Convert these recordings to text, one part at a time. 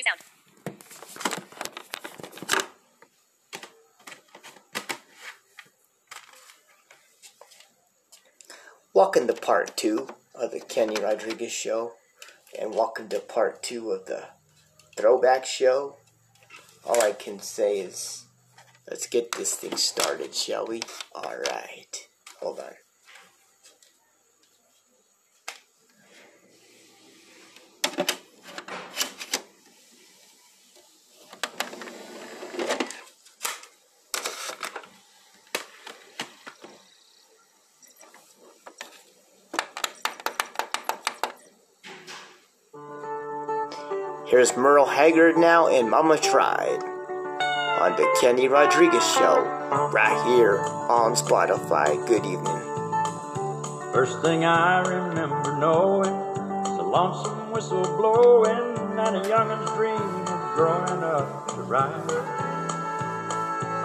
Sound. Welcome to part two of the Kenny Rodriguez show, and welcome to part two of the throwback show. All I can say is, let's get this thing started, shall we? Alright, hold on. Here's Merle Haggard now and Mama Tried on the Kenny Rodriguez show, right here on Spotify. Good evening. First thing I remember knowing was a lonesome whistle blowing and a youngin's dream of growing up to ride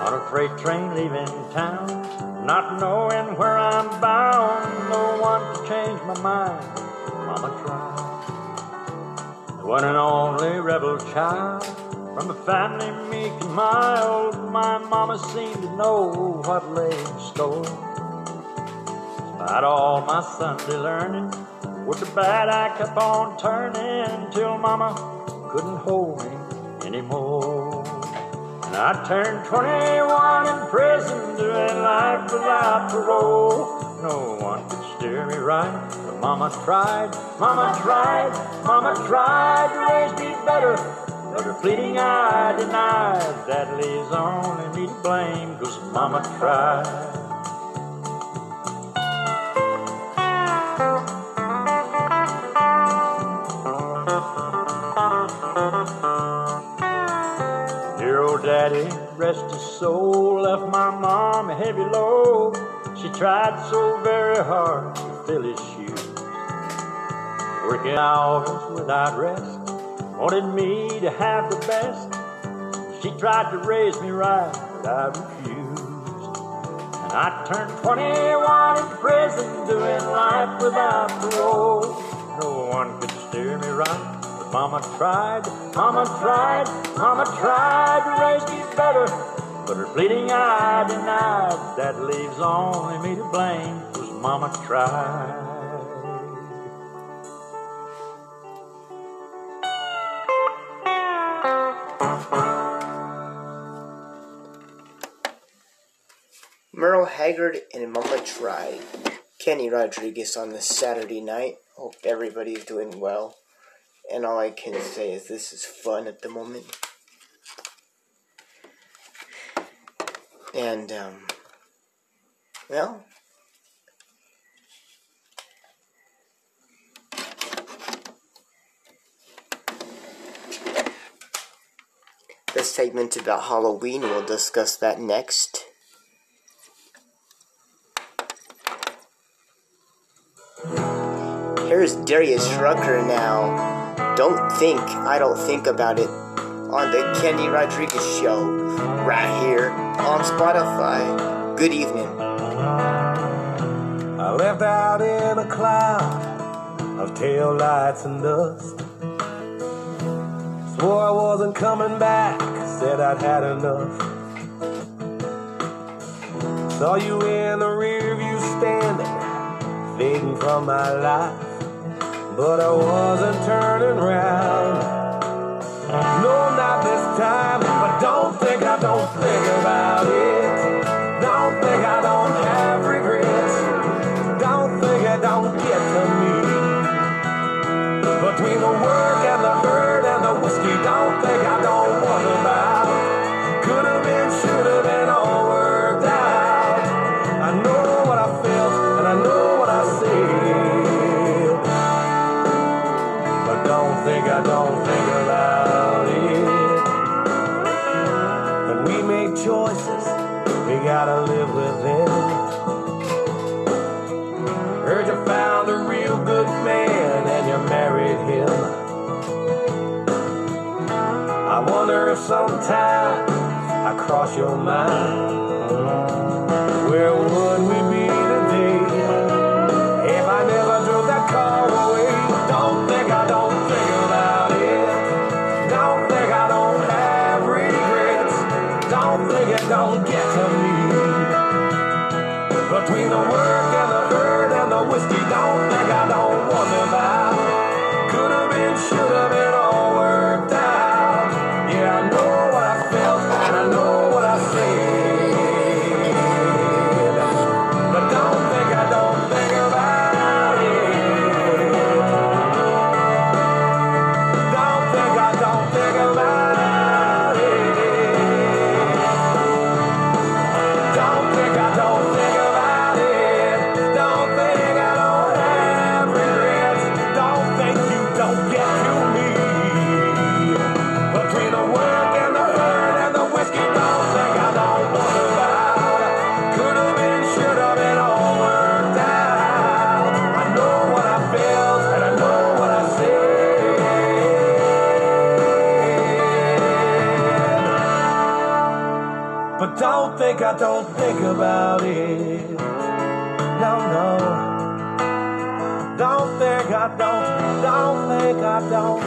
on a freight train leaving town, not knowing where I'm bound. No one to change my mind. One and only rebel child from a family meek and mild. My mama seemed to know what lay in store. Despite all my Sunday learning, with the bad I kept on turning till Mama couldn't hold me anymore. And I turned 21 in prison, doing life without parole. No one could steer me right, Mama tried, Mama tried, Mama tried to raise me better. But her pleading I denied. That leaves only me to blame, cause Mama tried. Dear old daddy, rest his soul, left my mom a heavy load. She tried so very hard to fill his shoes. Working hours without rest, wanted me to have the best. She tried to raise me right, but I refused. And I turned 21 in prison, doing life without parole. No one could steer me right. Mama tried, Mama tried, Mama tried to raise me better. But her pleading I denied. That leaves only me to blame, cause Mama tried. Haggard and Mama Tried. Kenny Rodriguez on this Saturday night. Hope everybody's doing well. And all I can say is this is fun at the moment. And, um, well, this segment about Halloween, we'll discuss that next. Here's Darius Rucker now. Don't think I don't think about it on the Kenny Rodriguez show right here on Spotify. Good evening. I left out in a cloud of tail lights and dust. Swore I wasn't coming back, said I'd had enough. Saw you in the rear view standing, fading from my life. But I wasn't turning round. No, not this time. But don't think I don't think about it. Cross your mind. I don't think about it. No, no. Don't think I don't. Don't think I don't.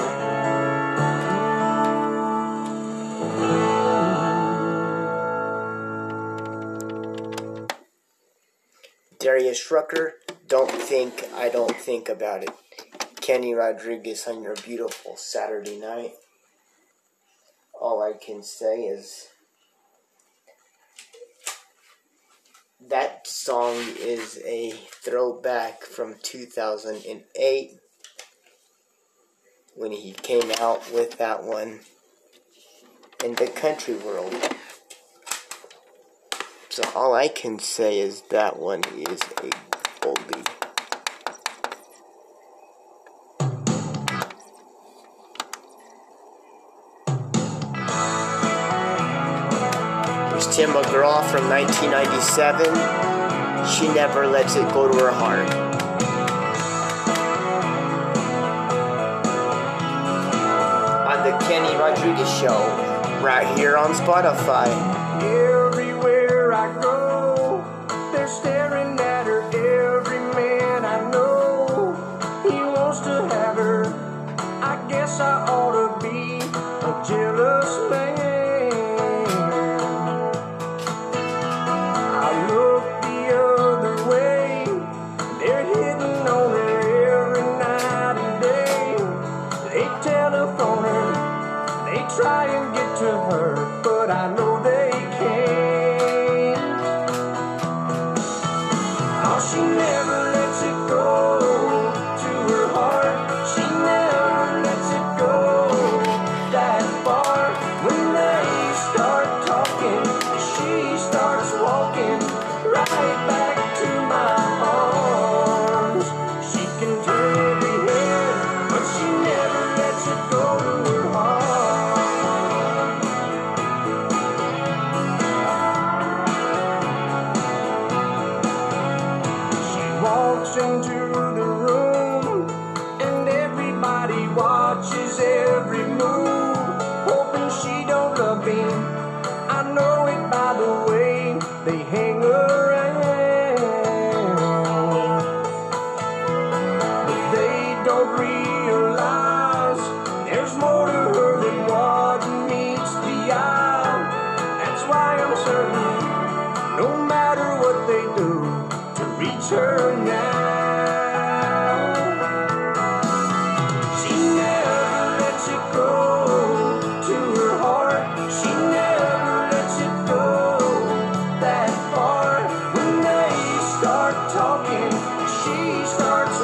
Darius Rucker, Don't Think I Don't Think About It. Kenny Rodriguez on your beautiful Saturday night. All I can say is that song is a throwback from 2008 when he came out with that one in the country world. So all I can say is that one is a goldie. Tim McGraw from 1997, She Never Lets It Go to Her Heart. On the Kenny Rodriguez Show right here on Spotify.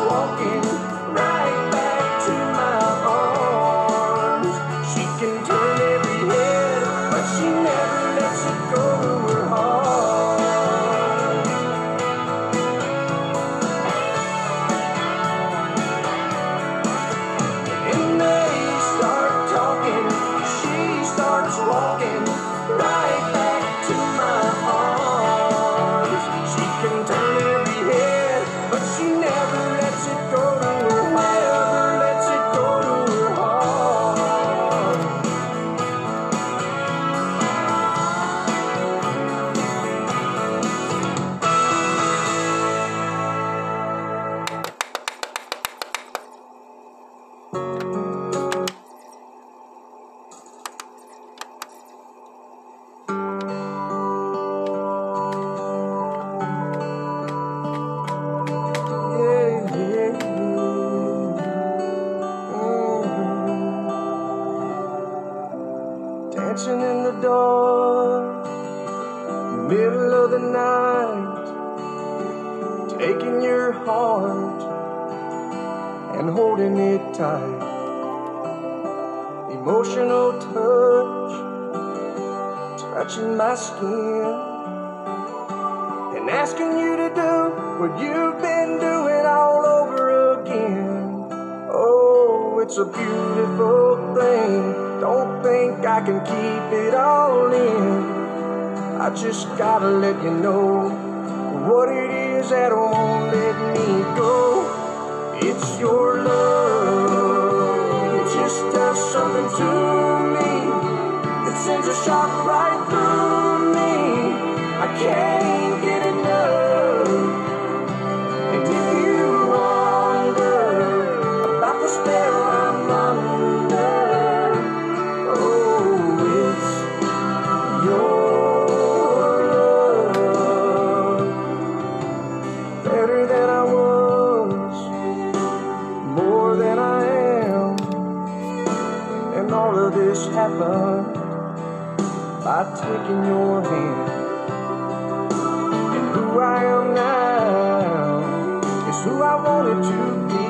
walking. shot right. Taking your hand. And who I am now is who I wanted to be.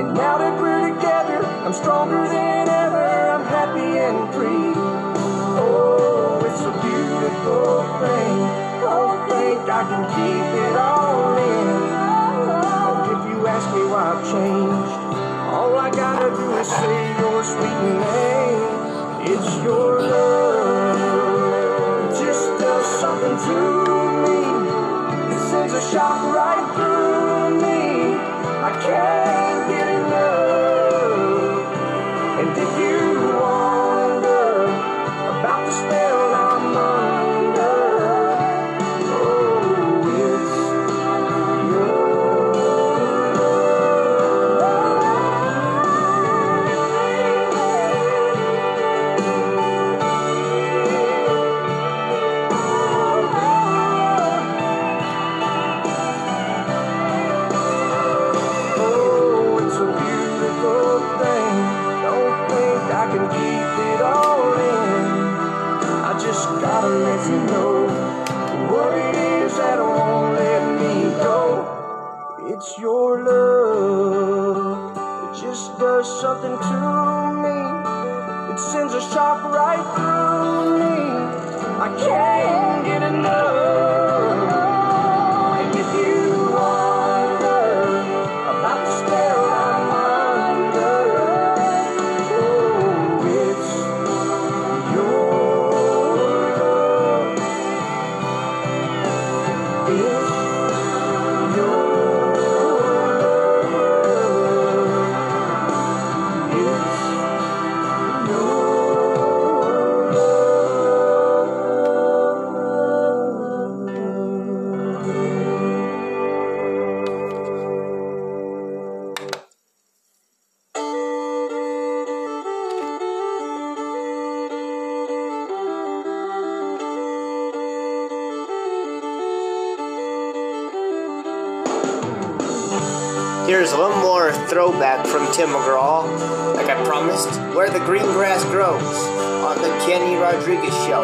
And now that we're together, I'm stronger than ever. I'm happy and free. Oh, it's a beautiful thing. Don't think I can keep it all in. And if you ask me why I've changed, all I gotta do is say your sweet name. It's your love. Just does something to me. It sends a shock does throwback from Tim McGraw, like I promised, Where the Green Grass Grows, on the Kenny Rodriguez Show,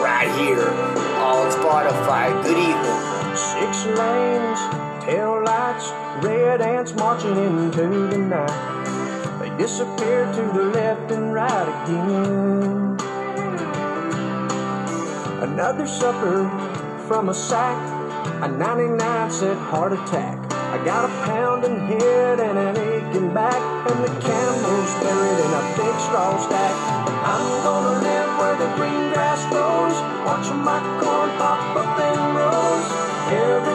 right here on Spotify. Good evening. Six lanes, tail lights, red ants marching into the night. They disappear to the left and right again. Another supper from a sack, a 99 cent heart attack. I got a pounding head and an aching back, and the candle's buried in a big straw stack. I'm gonna live where the green grass grows, watching my corn pop up in rows. Every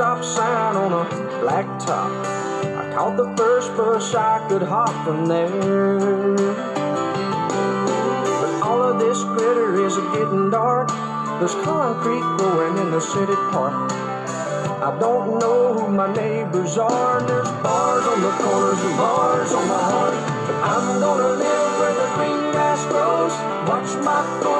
stop sign on a black top. I caught the first bus I could hop from there. But all of this critter is getting dark. There's concrete growing in the city park. I don't know who my neighbors are. There's bars on the corners and bars on my heart. But I'm gonna live where the green grass grows. Watch my corn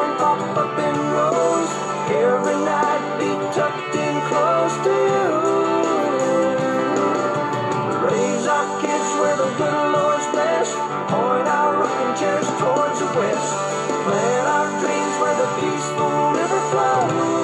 west. Plant our dreams where the peaceful river flows.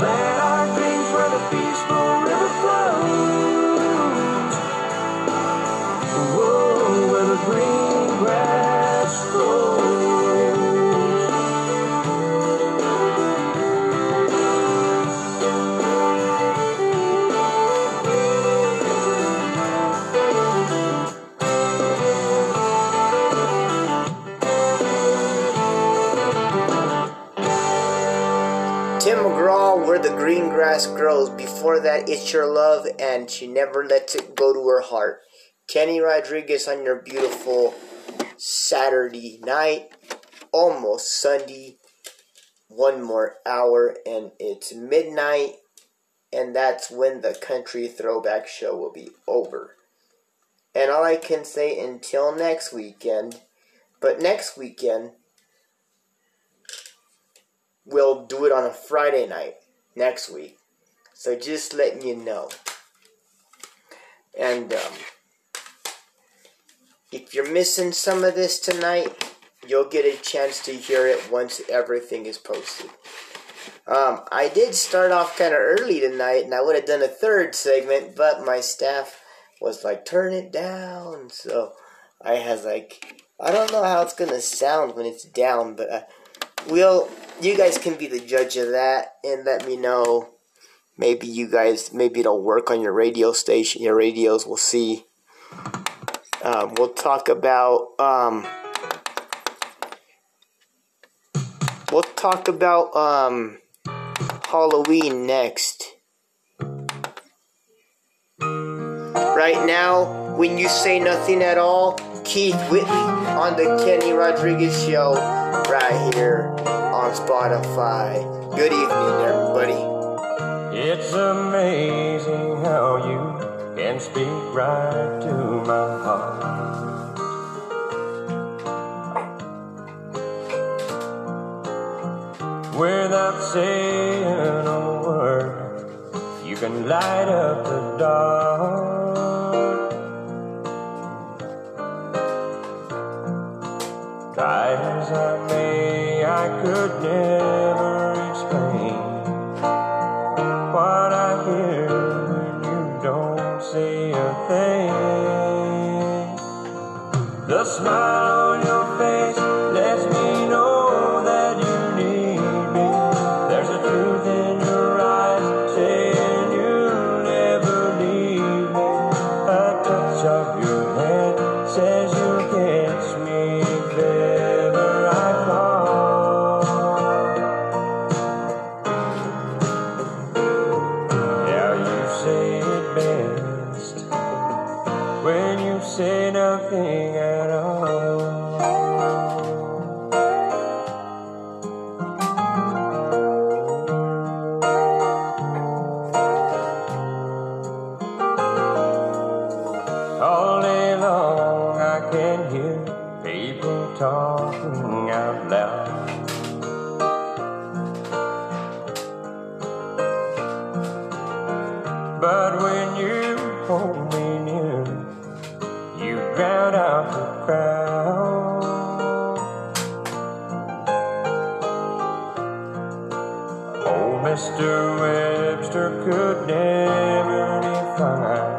Towards that, It's Your Love, and She Never Lets It Go to Her Heart. Kenny Rodriguez on your beautiful Saturday night, almost Sunday. One more hour, and it's midnight, and that's when the country throwback show will be over. And all I can say until next weekend, but next weekend, we'll do it on a Friday night next week. So just letting you know. And um, if you're missing some of this tonight, you'll get a chance to hear it once everything is posted. Um, I did start off kind of early tonight, and I would have done a third segment, but my staff was like, "Turn it down." So I has like, I don't know how it's gonna sound when it's down, but uh, we'll. You guys can be the judge of that, and let me know. Maybe you guys, maybe it'll work on your radio station. Your radios, we'll see. Um, we'll talk about. Um, we'll talk about um, Halloween next. Right now, when you say nothing at all, Keith Whitley on the Kenny Rodriguez Show, right here on Spotify. Good evening, everybody. It's amazing how you can speak right to my heart. Without saying a word, you can light up the dark. Try as I may, I could never smile never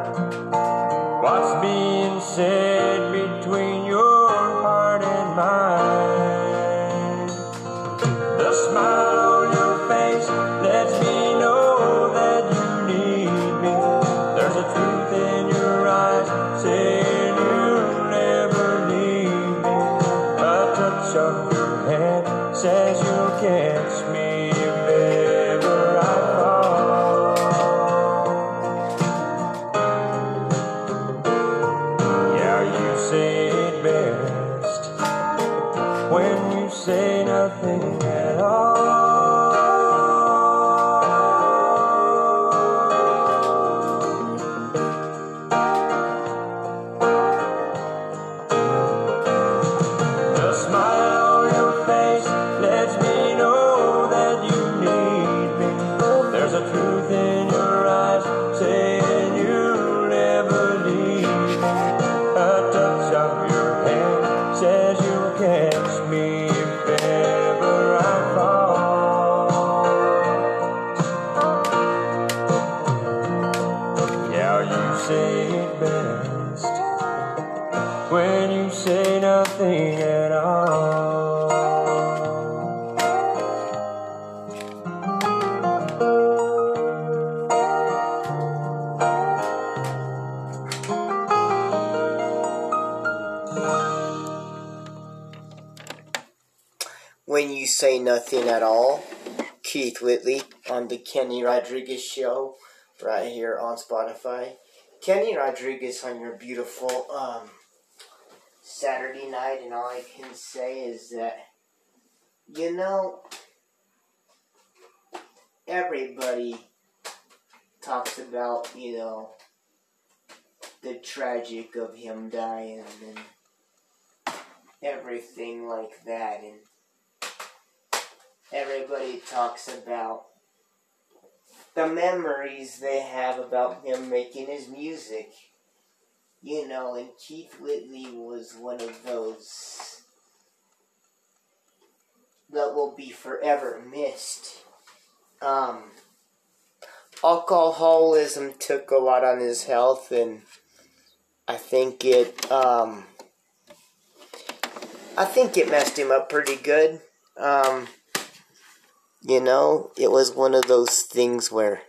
Nothing at all, Keith Whitley on the Kenny Rodriguez show right here on Spotify. Kenny Rodriguez on your beautiful um, Saturday night, and all I can say is that, you know, everybody talks about, you know, the tragic of him dying and everything like that, and everybody talks about the memories they have about him making his music. You know, and Keith Whitley was one of those that will be forever missed. Um, alcoholism took a lot on his health, and I think it, um, I think it messed him up pretty good. Um, you know, it was one of those things where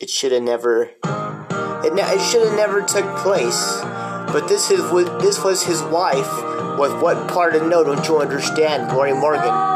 it should have never it, ne- it should have never took place. But this is this was his wife. With what part of no don't you understand, Lorrie Morgan?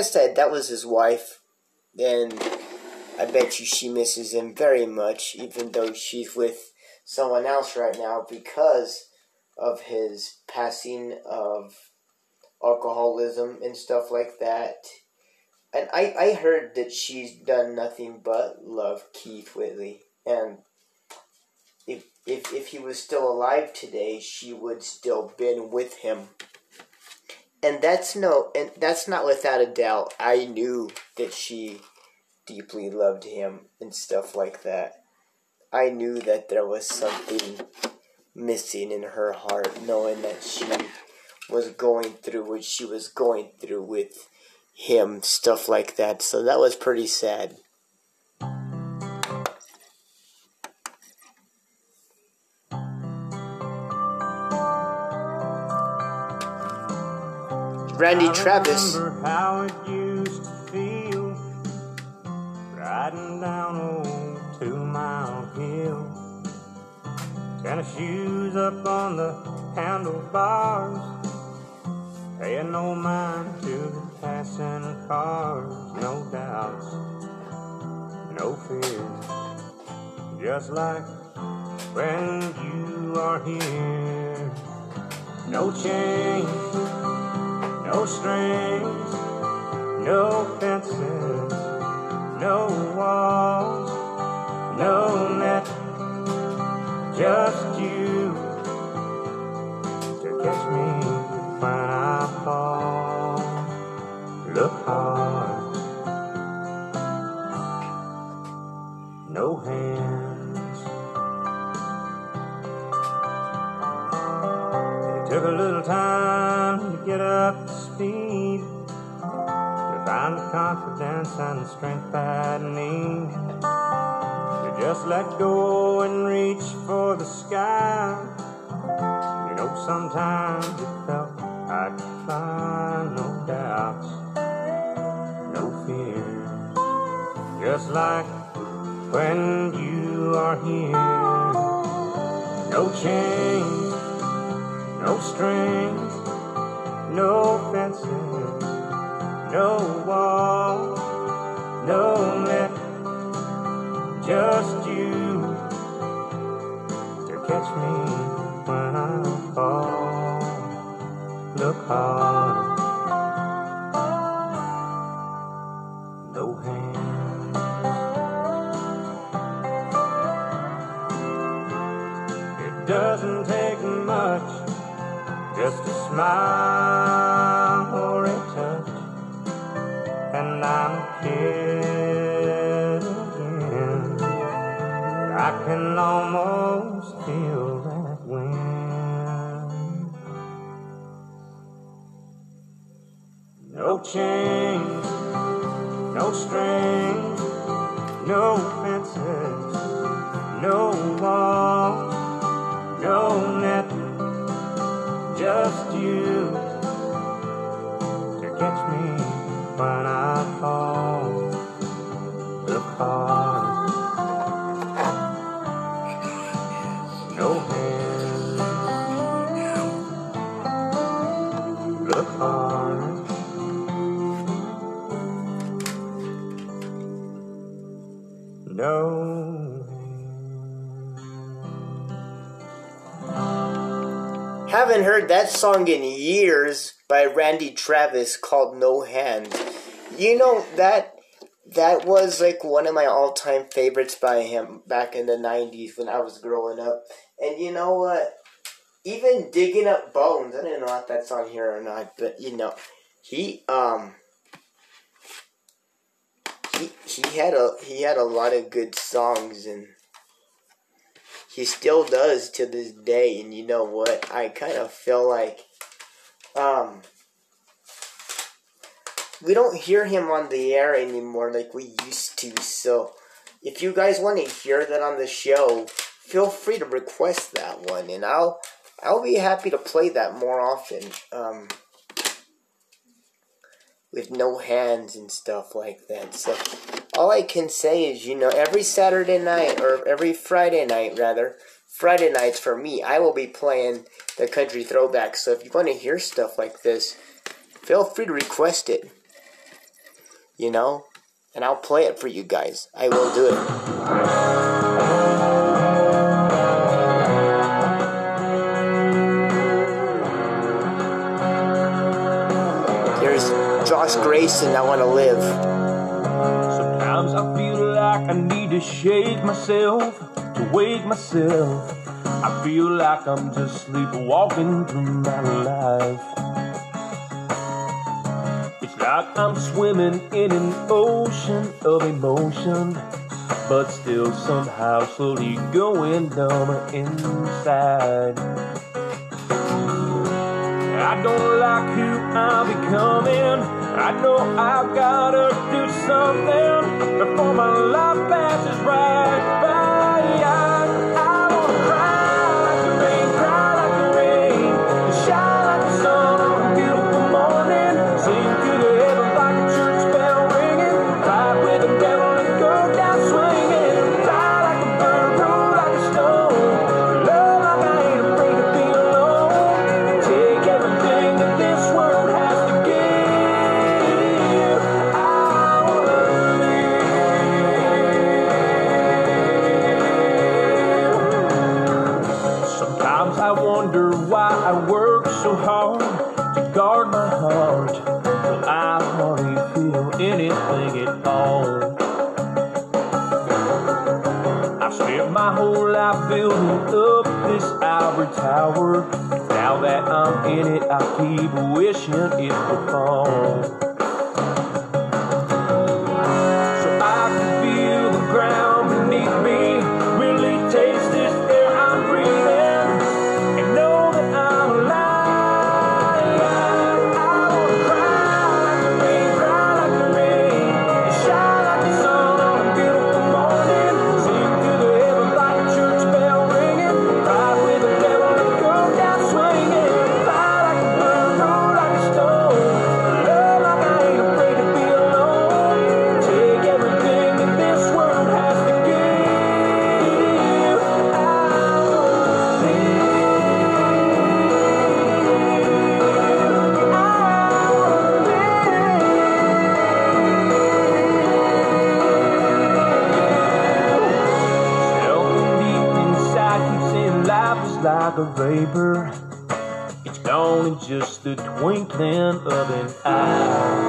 I said, that was his wife, and I bet you she misses him very much, even though she's with someone else right now because of his passing of alcoholism and stuff like that. And I, I heard that she's done nothing but love Keith Whitley. And if, if, if he was still alive today, she would still been with him. And that's no and that's not without a doubt. I knew that she deeply loved him and stuff like that. I knew that there was something missing in her heart, knowing that she was going through what she was going through with him, stuff like that. So that was pretty sad. Randy Travis. how it used to feel riding down old two mile hill. Tennis shoes up on the handlebars, Paying no mind to the passing cars, no doubts, no fears. Just like when you are here. No chains, no strings, no fences, no walls, no net, just you to catch me when I fall. Look hard, no hands. Took a little time to get up to speed, to find the confidence and the strength I need. To just let go and reach for the sky. You know, sometimes it felt I could fly, no doubts, no fears. Just like when you are here. No chains, no strings, no fences, no wall, no net, just you to catch me when I fall. Look hard, No chains, no strings, no fences, no walls, no net, just you to catch me when I fall. Look hard, no hands. Look hard. No hands. Haven't heard that song in years by Randy Travis called No Hands. You know that that was like one of my all-time favorites by him back in the 90s when I was growing up. And you know what? Even digging up bones, I didn't know if that's on here or not, but you know, he um he he had a he had a lot of good songs and he still does to this day. And you know what? I kind of feel like um we don't hear him on the air anymore like we used to. So if you guys want to hear that on the show feel free to request that one. And i'll i'll be happy to play that more often. Um with no hands and stuff like that so all I can say is, you know, every Saturday night, or every Friday night, rather, Friday nights for me, I will be playing the country throwback. So if you want to hear stuff like this, feel free to request it. You know? And I'll play it for you guys. I will do it. Josh Gracin, I Want to Live. Sometimes I feel like I need to shake myself, to wake myself. I feel like I'm just sleepwalking through my life. It's like I'm swimming in an ocean of emotion, but still somehow slowly going dumb inside. I don't like who I'm becoming. I know I've gotta do something before my life passes right by. Now that I'm in it, I keep wishing it would fall. Like a vapor. It's gone in just the twinkling of an eye.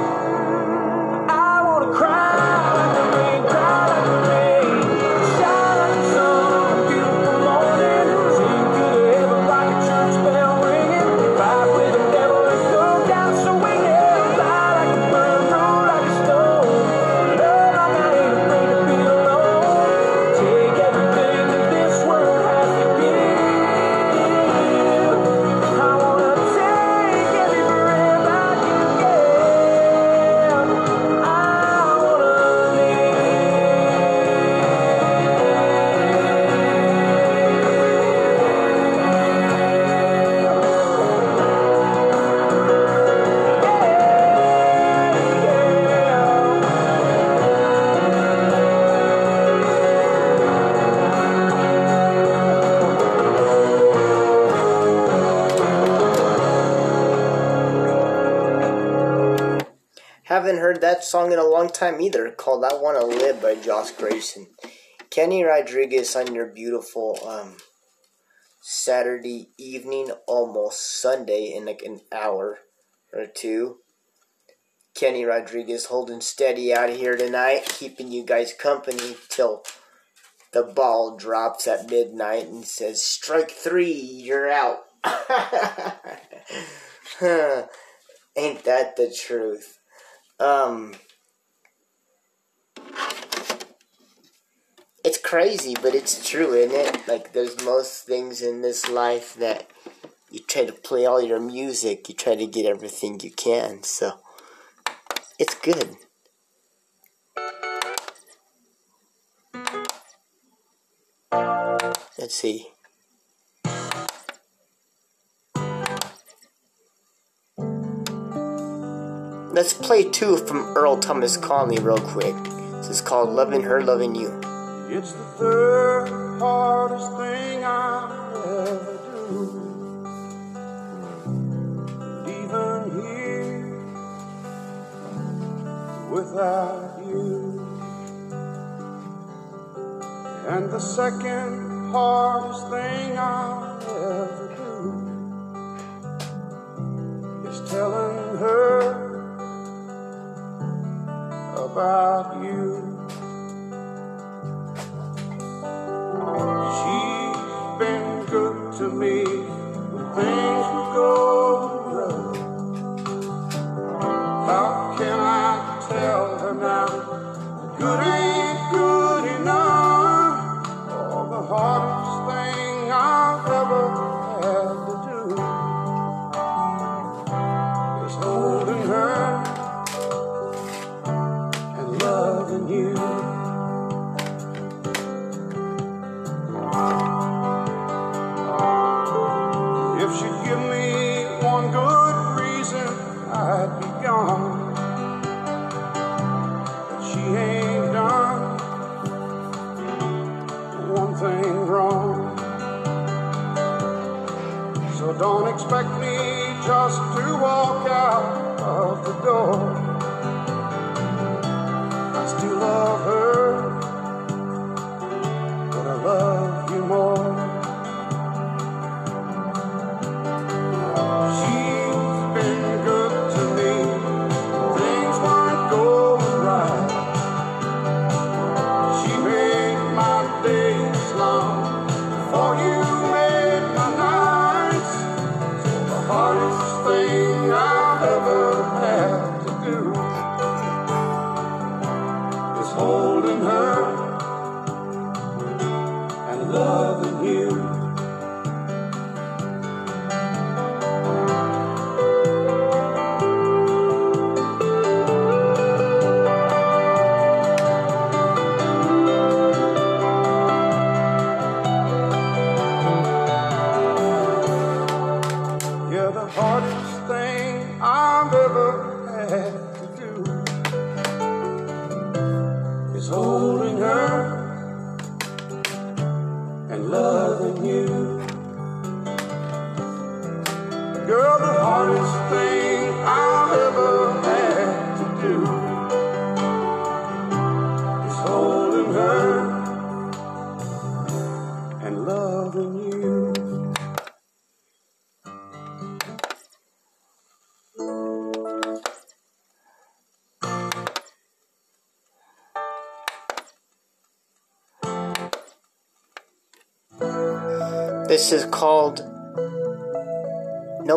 Song in a long time either, called I Wanna Live by Josh Gracin. Kenny Rodriguez on your beautiful um, Saturday evening, almost Sunday, in like an hour or two. Kenny Rodriguez holding steady out of here tonight, keeping you guys company till the ball drops at midnight and says, Strike three, you're out. Ain't that the truth? Um, it's crazy, but it's true, isn't it? Like, there's most things in this life that you try to play all your music, you try to get everything you can, so it's good. Let's see. Let's play two from Earl Thomas Conley real quick. This is called Loving Her, Loving You. It's the third hardest thing I'll ever do. Even here, without you. And the second hardest thing I'll about you. Thing wrong. So don't expect me just to walk out of the door. I still love her,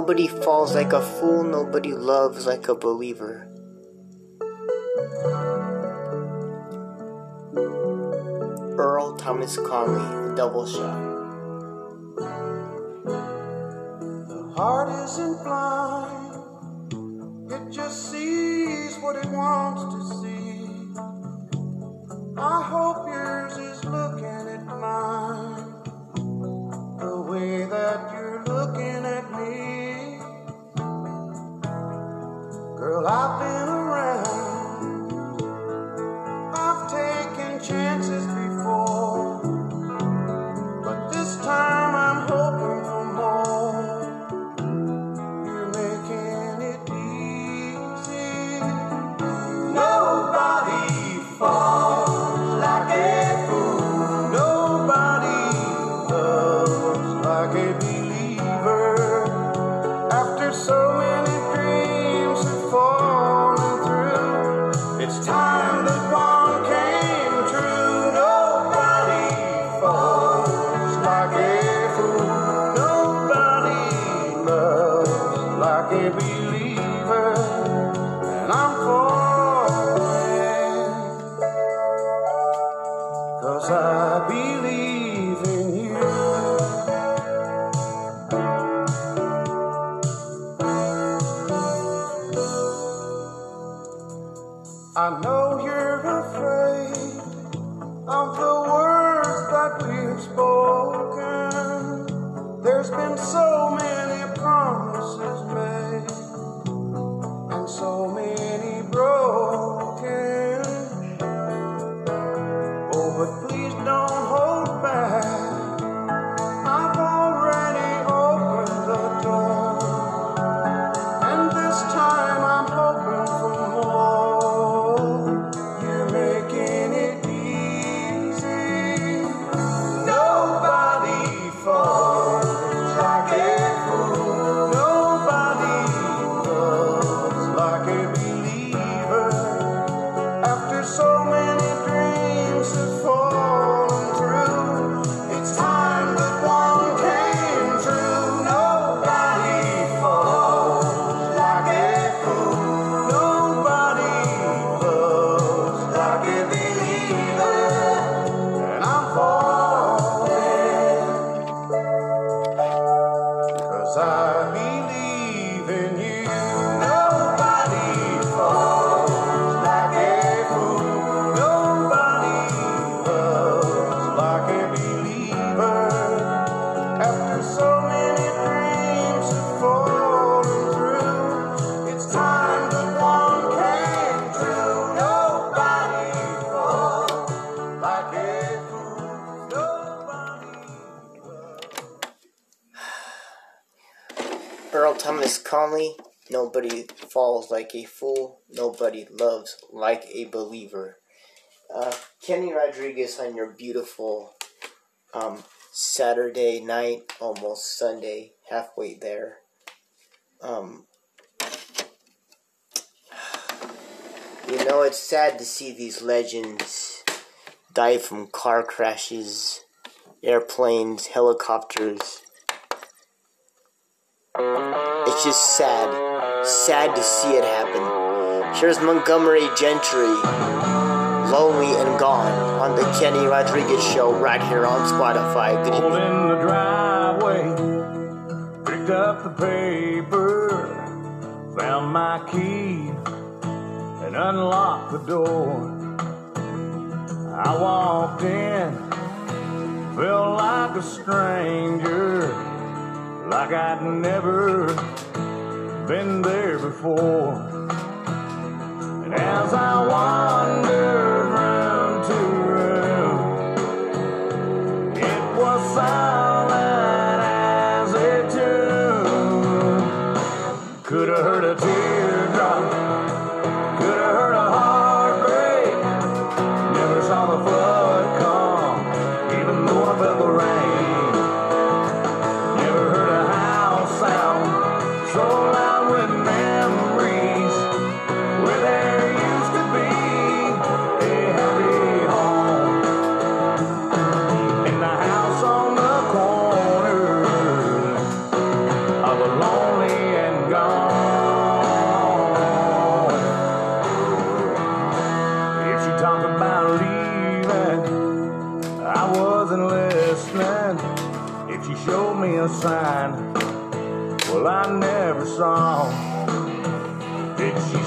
Nobody Falls Like a Fool, Nobody Loves Like a Believer. Earl Thomas Conley, Double Shot. The heart isn't blind, it just sees what it wants to see. I hope yours is looking at mine the way that you're looking at me. Girl, I've been around, Rodriguez on your beautiful um, Saturday night, almost Sunday, halfway there. Um, you know, it's sad to see these legends die from car crashes, airplanes, helicopters. It's just sad. Sad to see it happen. Here's Montgomery Gentry, Lonely and Gone, on the Kenny Rodriguez Show right here on Spotify. Good evening. in the driveway, picked up the paper, found my key, and unlocked the door. I walked in, felt like a stranger, like I'd never been there before. And as I wandered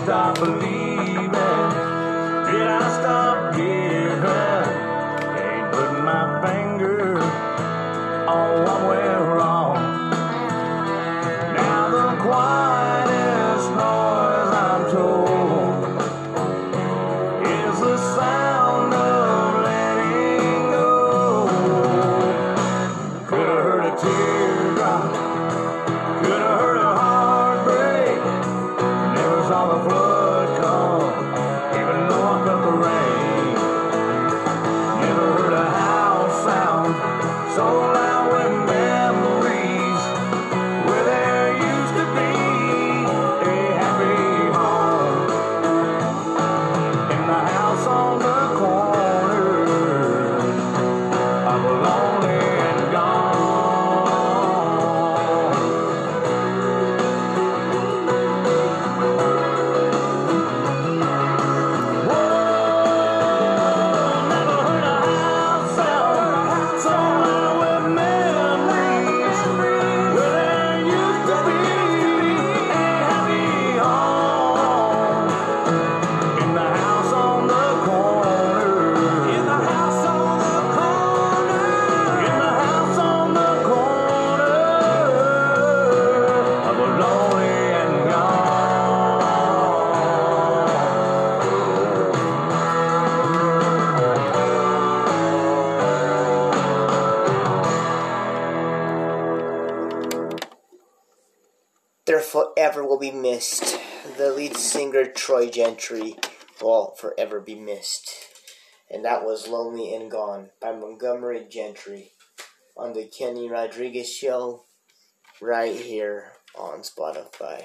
stop believing? Troy Gentry will forever be missed. And that was Lonely and Gone by Montgomery Gentry on the Kenny Rodriguez show right here on Spotify.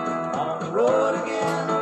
road again.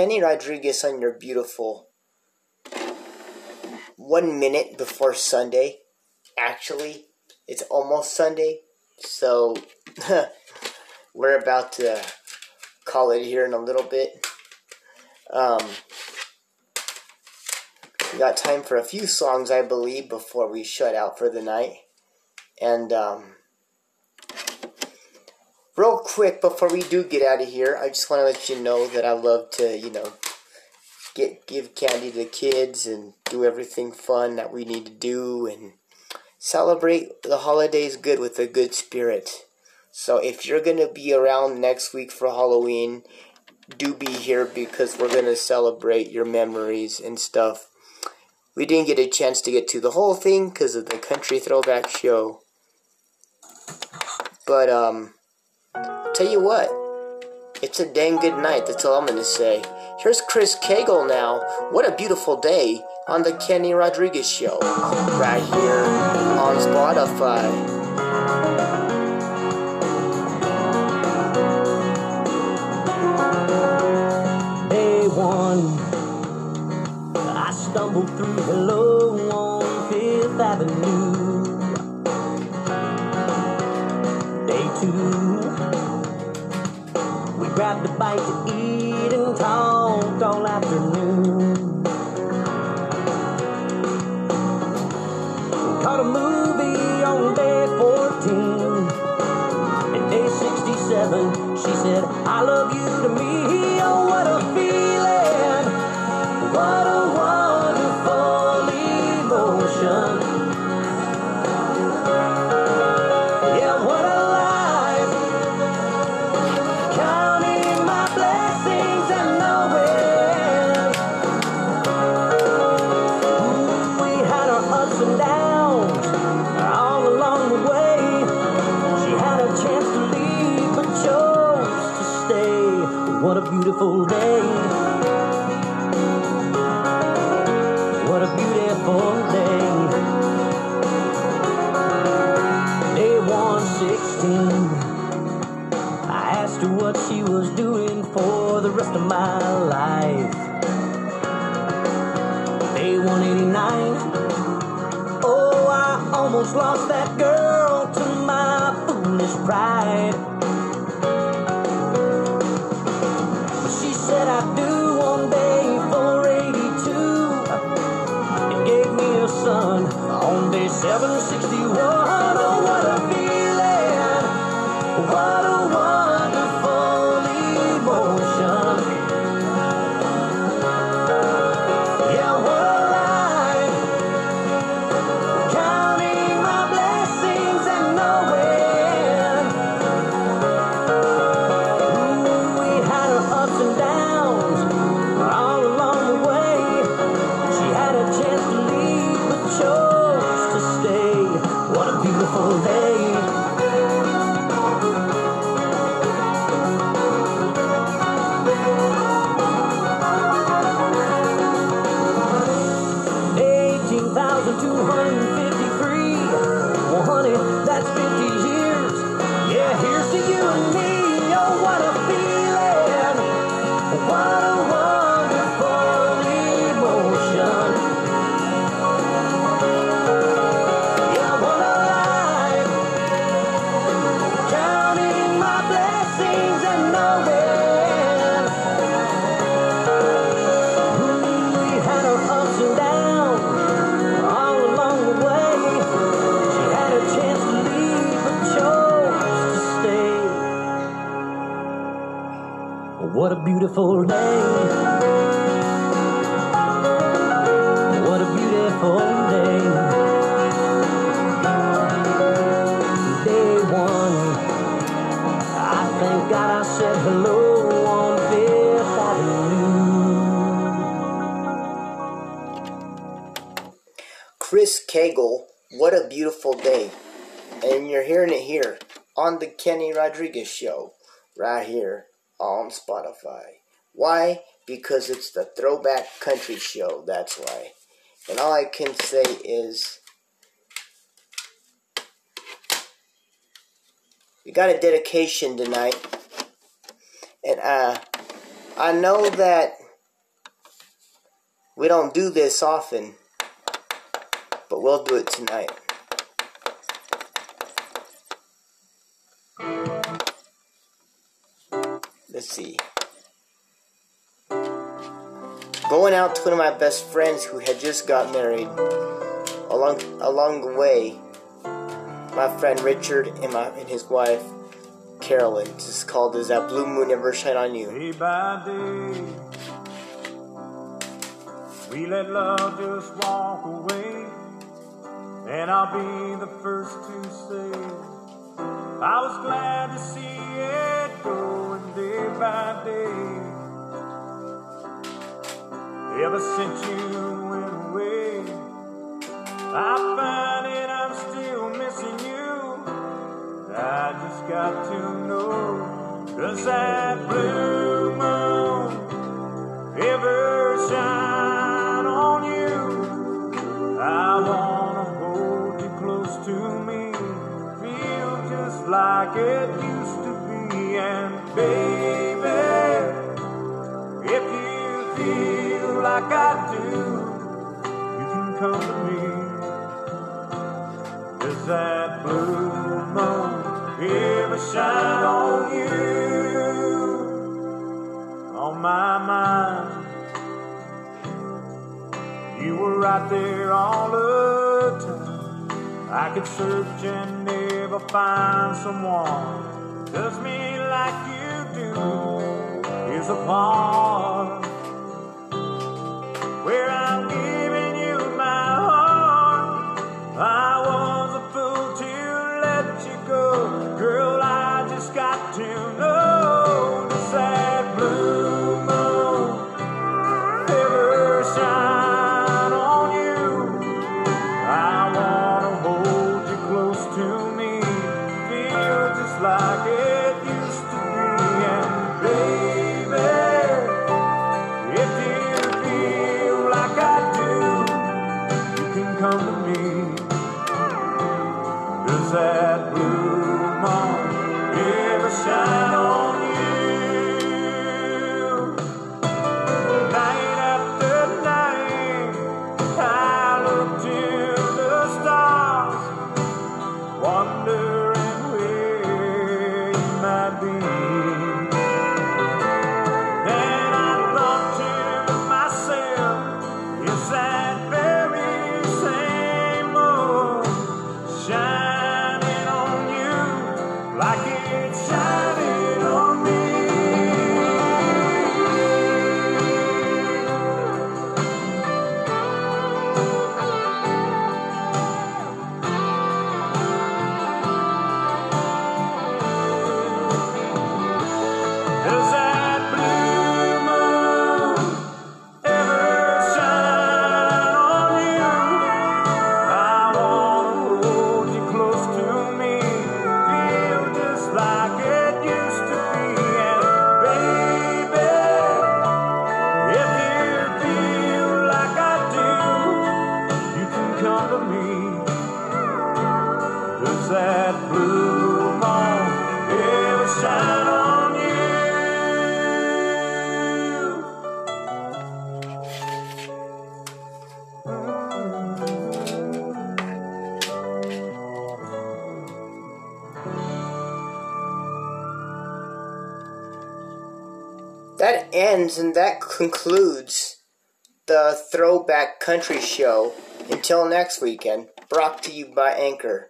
Kenny Rodriguez on your beautiful one minute before Sunday. Actually, it's almost Sunday, so we're about to call it here in a little bit. Um, we got time for a few songs, I believe, before we shut out for the night. And um, real quick, before we do get out of here, I just want to let you know that I love to, you know, get give candy to the kids and do everything fun that we need to do and celebrate the holidays good with a good spirit. So if you're gonna be around next week for Halloween, do be here because we're gonna celebrate your memories and stuff. We didn't get a chance to get to the whole thing because of the country throwback show. But um tell you what, it's a dang good night, that's all I'm gonna say. Here's Chris Cagle now. What a beautiful day on the Kenny Rodriguez show. Right here on Spotify. Day one, I stumbled through hello on Fifth Avenue. Grabbed a bite to eat and talked all afternoon. Country show, that's why. And all I can say is we got a dedication tonight. And uh I know that we don't do this often but we'll do it tonight. Let's see. Going out to one of my best friends who had just got married. Along along the way, my friend Richard and my and his wife Carolyn. Is called "Does That Blue Moon Ever Shine on You?" Day by day, we let love just walk away, and I'll be the first to say I was glad to see it going day by day. Ever since you went away, I find it I'm still missing you. I just got to know, does that blue moon ever shine on you? I wanna hold you close to me, feel just like it like I do, you can come to me. Does that blue moon ever shine on you? On my mind, you were right there all the time. I could search and never find someone does me like you do. Is a part where I'm giving That ends and that concludes the Throwback Country Show. Until next weekend, brought to you by Anchor.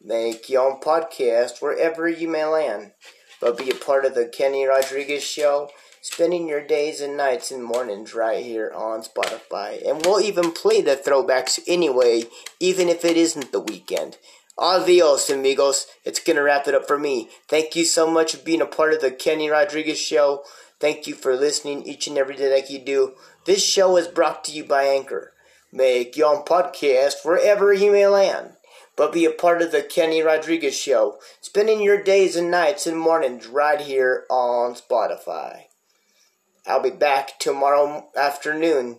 Make your own podcast wherever you may land, but be a part of the Kenny Rodriguez Show, spending your days and nights and mornings right here on Spotify. And we'll even play the throwbacks anyway, even if it isn't the weekend. Adios, amigos. It's gonna wrap it up for me. Thank you so much for being a part of the Kenny Rodriguez Show. Thank you for listening each and every day like you do. This show is brought to you by Anchor. Make your own podcast wherever you may land, but be a part of the Kenny Rodriguez Show, spending your days and nights and mornings right here on Spotify. I'll be back tomorrow afternoon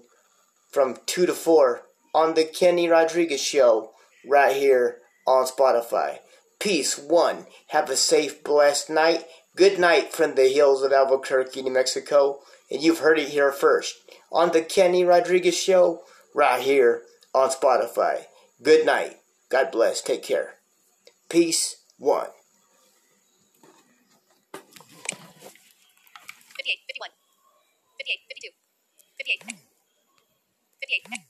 from 2 to 4 on the Kenny Rodriguez Show right here on Spotify. Peace, one. Have a safe, blessed night. Good night from the hills of Albuquerque, New Mexico. And you've heard it here first on the Kenny Rodriguez Show right here on Spotify. Good night. God bless. Take care. Peace, one. 58, Fifty-one. Fifty-eight. 52, 58, 58,